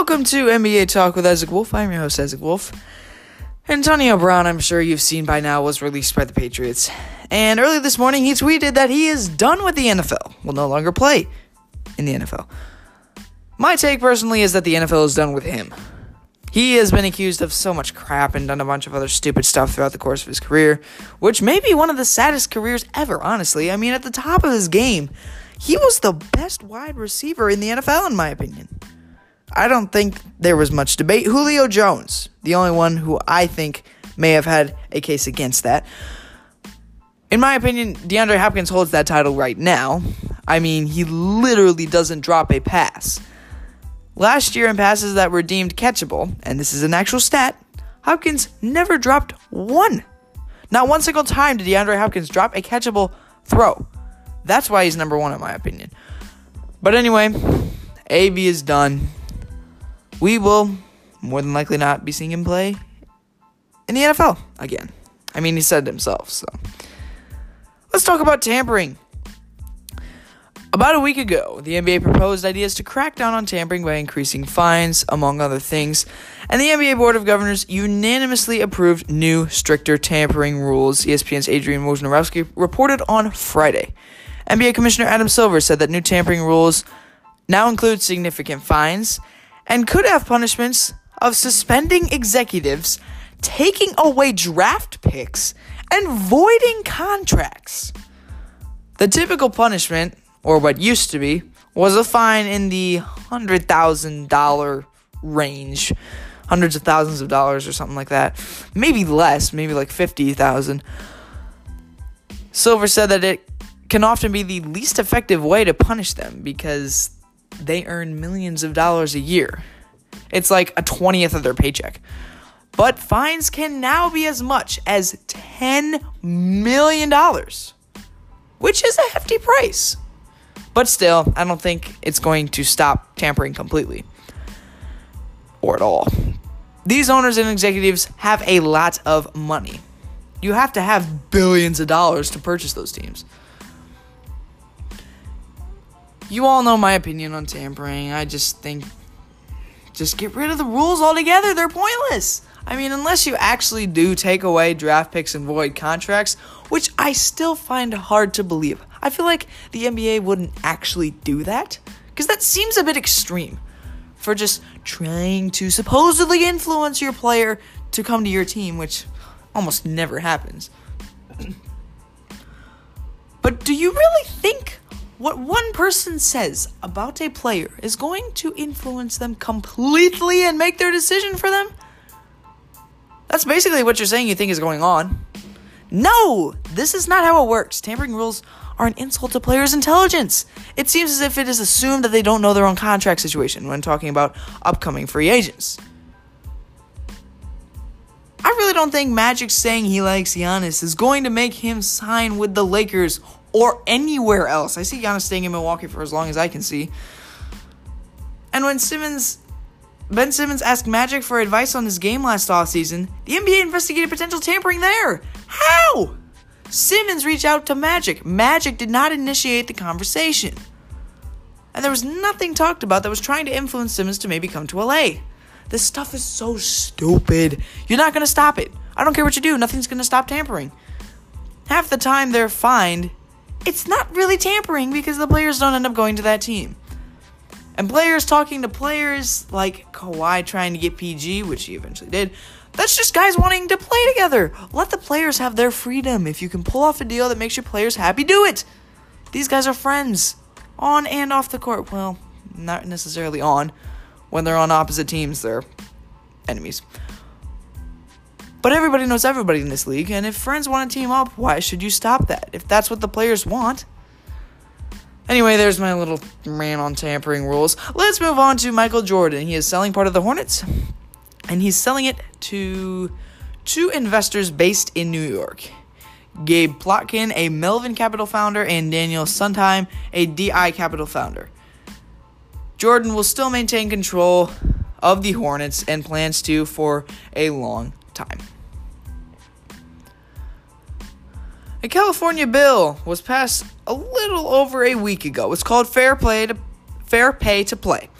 Welcome to NBA Talk with Isaac Wolf. I'm your host, Isaac Wolf. Antonio Brown, I'm sure you've seen by now, was released by the Patriots. And early this morning, he tweeted that he is done with the NFL, will no longer play in the NFL. My take personally is that the NFL is done with him. He has been accused of so much crap and done a bunch of other stupid stuff throughout the course of his career, which may be one of the saddest careers ever, honestly. I mean, at the top of his game, he was the best wide receiver in the NFL, in my opinion. I don't think there was much debate. Julio Jones, the only one who I think may have had a case against that. In my opinion, DeAndre Hopkins holds that title right now. I mean, he literally doesn't drop a pass. Last year, in passes that were deemed catchable, and this is an actual stat, Hopkins never dropped one. Not one single time did DeAndre Hopkins drop a catchable throw. That's why he's number one, in my opinion. But anyway, AB is done we will more than likely not be seeing him play in the NFL again. I mean, he said it himself, so. Let's talk about tampering. About a week ago, the NBA proposed ideas to crack down on tampering by increasing fines, among other things, and the NBA Board of Governors unanimously approved new, stricter tampering rules, ESPN's Adrian Wojnarowski reported on Friday. NBA Commissioner Adam Silver said that new tampering rules now include significant fines and could have punishments of suspending executives, taking away draft picks, and voiding contracts. The typical punishment, or what used to be, was a fine in the $100,000 range, hundreds of thousands of dollars or something like that. Maybe less, maybe like 50,000. Silver said that it can often be the least effective way to punish them because they earn millions of dollars a year. It's like a 20th of their paycheck. But fines can now be as much as $10 million, which is a hefty price. But still, I don't think it's going to stop tampering completely or at all. These owners and executives have a lot of money. You have to have billions of dollars to purchase those teams. You all know my opinion on tampering. I just think just get rid of the rules altogether. They're pointless. I mean, unless you actually do take away draft picks and void contracts, which I still find hard to believe. I feel like the NBA wouldn't actually do that because that seems a bit extreme for just trying to supposedly influence your player to come to your team, which almost never happens. but do you really think what one person says about a player is going to influence them completely and make their decision for them? That's basically what you're saying you think is going on. No, this is not how it works. Tampering rules are an insult to players' intelligence. It seems as if it is assumed that they don't know their own contract situation when talking about upcoming free agents. I really don't think Magic saying he likes Giannis is going to make him sign with the Lakers or anywhere else. I see Giannis staying in Milwaukee for as long as I can see. And when Simmons, Ben Simmons asked Magic for advice on his game last offseason, the NBA investigated potential tampering there. How? Simmons reached out to Magic. Magic did not initiate the conversation. And there was nothing talked about that was trying to influence Simmons to maybe come to LA. This stuff is so stupid. You're not going to stop it. I don't care what you do, nothing's going to stop tampering. Half the time they're fined it's not really tampering because the players don't end up going to that team. And players talking to players like Kawhi trying to get PG, which he eventually did, that's just guys wanting to play together. Let the players have their freedom. If you can pull off a deal that makes your players happy, do it. These guys are friends, on and off the court. Well, not necessarily on. When they're on opposite teams, they're enemies. But everybody knows everybody in this league, and if friends want to team up, why should you stop that? If that's what the players want. Anyway, there's my little rant on tampering rules. Let's move on to Michael Jordan. He is selling part of the Hornets, and he's selling it to two investors based in New York. Gabe Plotkin, a Melvin Capital founder, and Daniel Sundheim, a DI Capital founder. Jordan will still maintain control of the Hornets and plans to for a long time. A California bill was passed a little over a week ago. It's called Fair Play to Fair Pay to Play.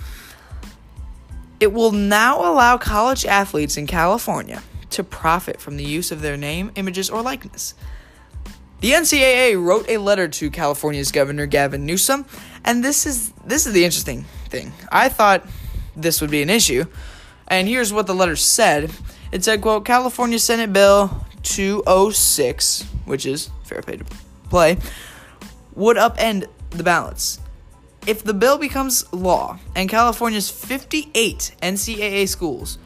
It will now allow college athletes in California to profit from the use of their name, images, or likeness. The NCAA wrote a letter to California's Governor Gavin Newsom, and this is this is the interesting thing. I thought this would be an issue, and here's what the letter said. It said, quote, California Senate Bill 206, which is fair pay to play, would upend the balance. If the bill becomes law and California's 58 NCAA schools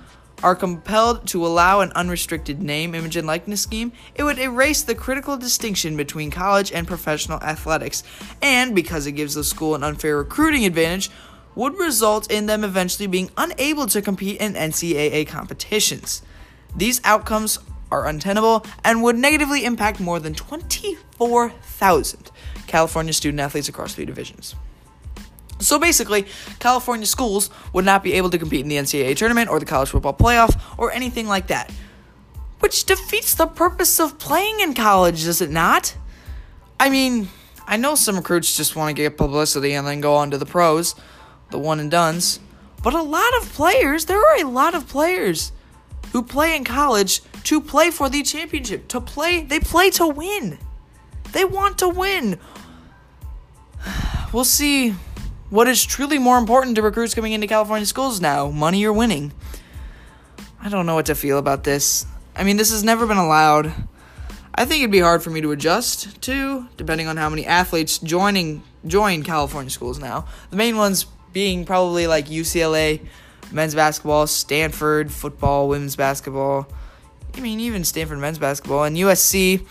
are compelled to allow an unrestricted name, image, and likeness scheme, it would erase the critical distinction between college and professional athletics, and because it gives the school an unfair recruiting advantage, would result in them eventually being unable to compete in NCAA competitions. These outcomes are untenable and would negatively impact more than 24,000 California student athletes across three divisions. So basically, California schools would not be able to compete in the NCAA tournament or the college football playoff or anything like that. Which defeats the purpose of playing in college, does it not? I mean, I know some recruits just want to get publicity and then go on to the pros, the one and dones. But a lot of players, there are a lot of players who play in college to play for the championship, to play, they play to win. They want to win. We'll see what is truly more important to recruits coming into California schools now money or winning? I don't know what to feel about this. I mean, this has never been allowed. I think it'd be hard for me to adjust to, depending on how many athletes joining join California schools now. The main ones being probably like UCLA, men's basketball, Stanford football, women's basketball. I mean, even Stanford men's basketball and USC.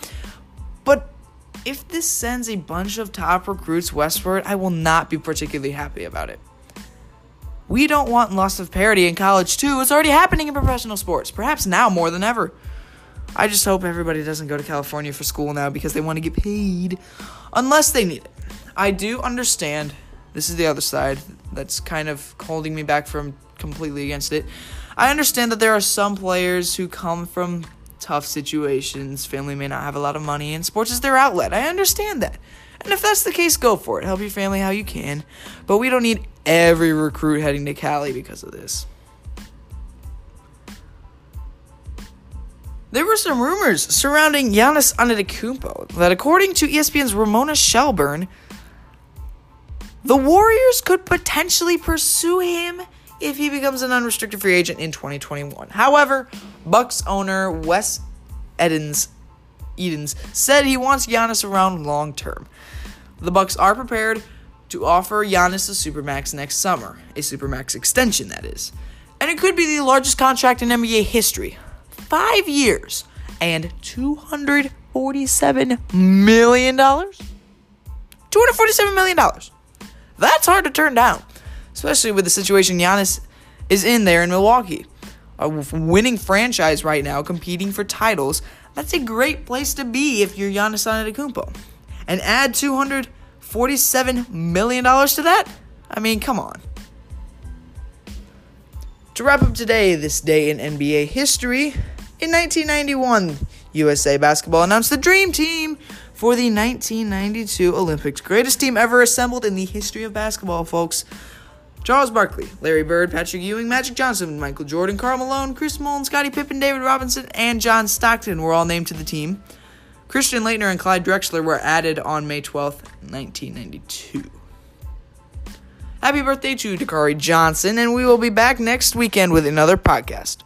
But if this sends a bunch of top recruits westward, I will not be particularly happy about it. We don't want loss of parity in college, too. It's already happening in professional sports, perhaps now more than ever. I just hope everybody doesn't go to California for school now because they want to get paid, unless they need it. I do understand. This is the other side that's kind of holding me back from completely against it. I understand that there are some players who come from tough situations. Family may not have a lot of money, and sports is their outlet. I understand that. And if that's the case, go for it. Help your family how you can. But we don't need every recruit heading to Cali because of this. There were some rumors surrounding Giannis Antetokounmpo that, according to ESPN's Ramona Shelburne, the Warriors could potentially pursue him if he becomes an unrestricted free agent in 2021. However, Bucks owner Wes Edens Edens said he wants Giannis around long term. The Bucks are prepared to offer Giannis a supermax next summer, a supermax extension that is. And it could be the largest contract in NBA history. 5 years and 247 million dollars. 247 million dollars. That's hard to turn down especially with the situation Giannis is in there in Milwaukee. A winning franchise right now, competing for titles. That's a great place to be if you're Giannis Antetokounmpo. And add $247 million to that? I mean, come on. To wrap up today, this day in NBA history, in 1991, USA Basketball announced the Dream Team for the 1992 Olympics. Greatest team ever assembled in the history of basketball, folks. Charles Barkley, Larry Bird, Patrick Ewing, Magic Johnson, Michael Jordan, Karl Malone, Chris Mullin, Scottie Pippen, David Robinson, and John Stockton were all named to the team. Christian Laettner and Clyde Drexler were added on May 12th, 1992. Happy birthday to Dakari Johnson, and we will be back next weekend with another podcast.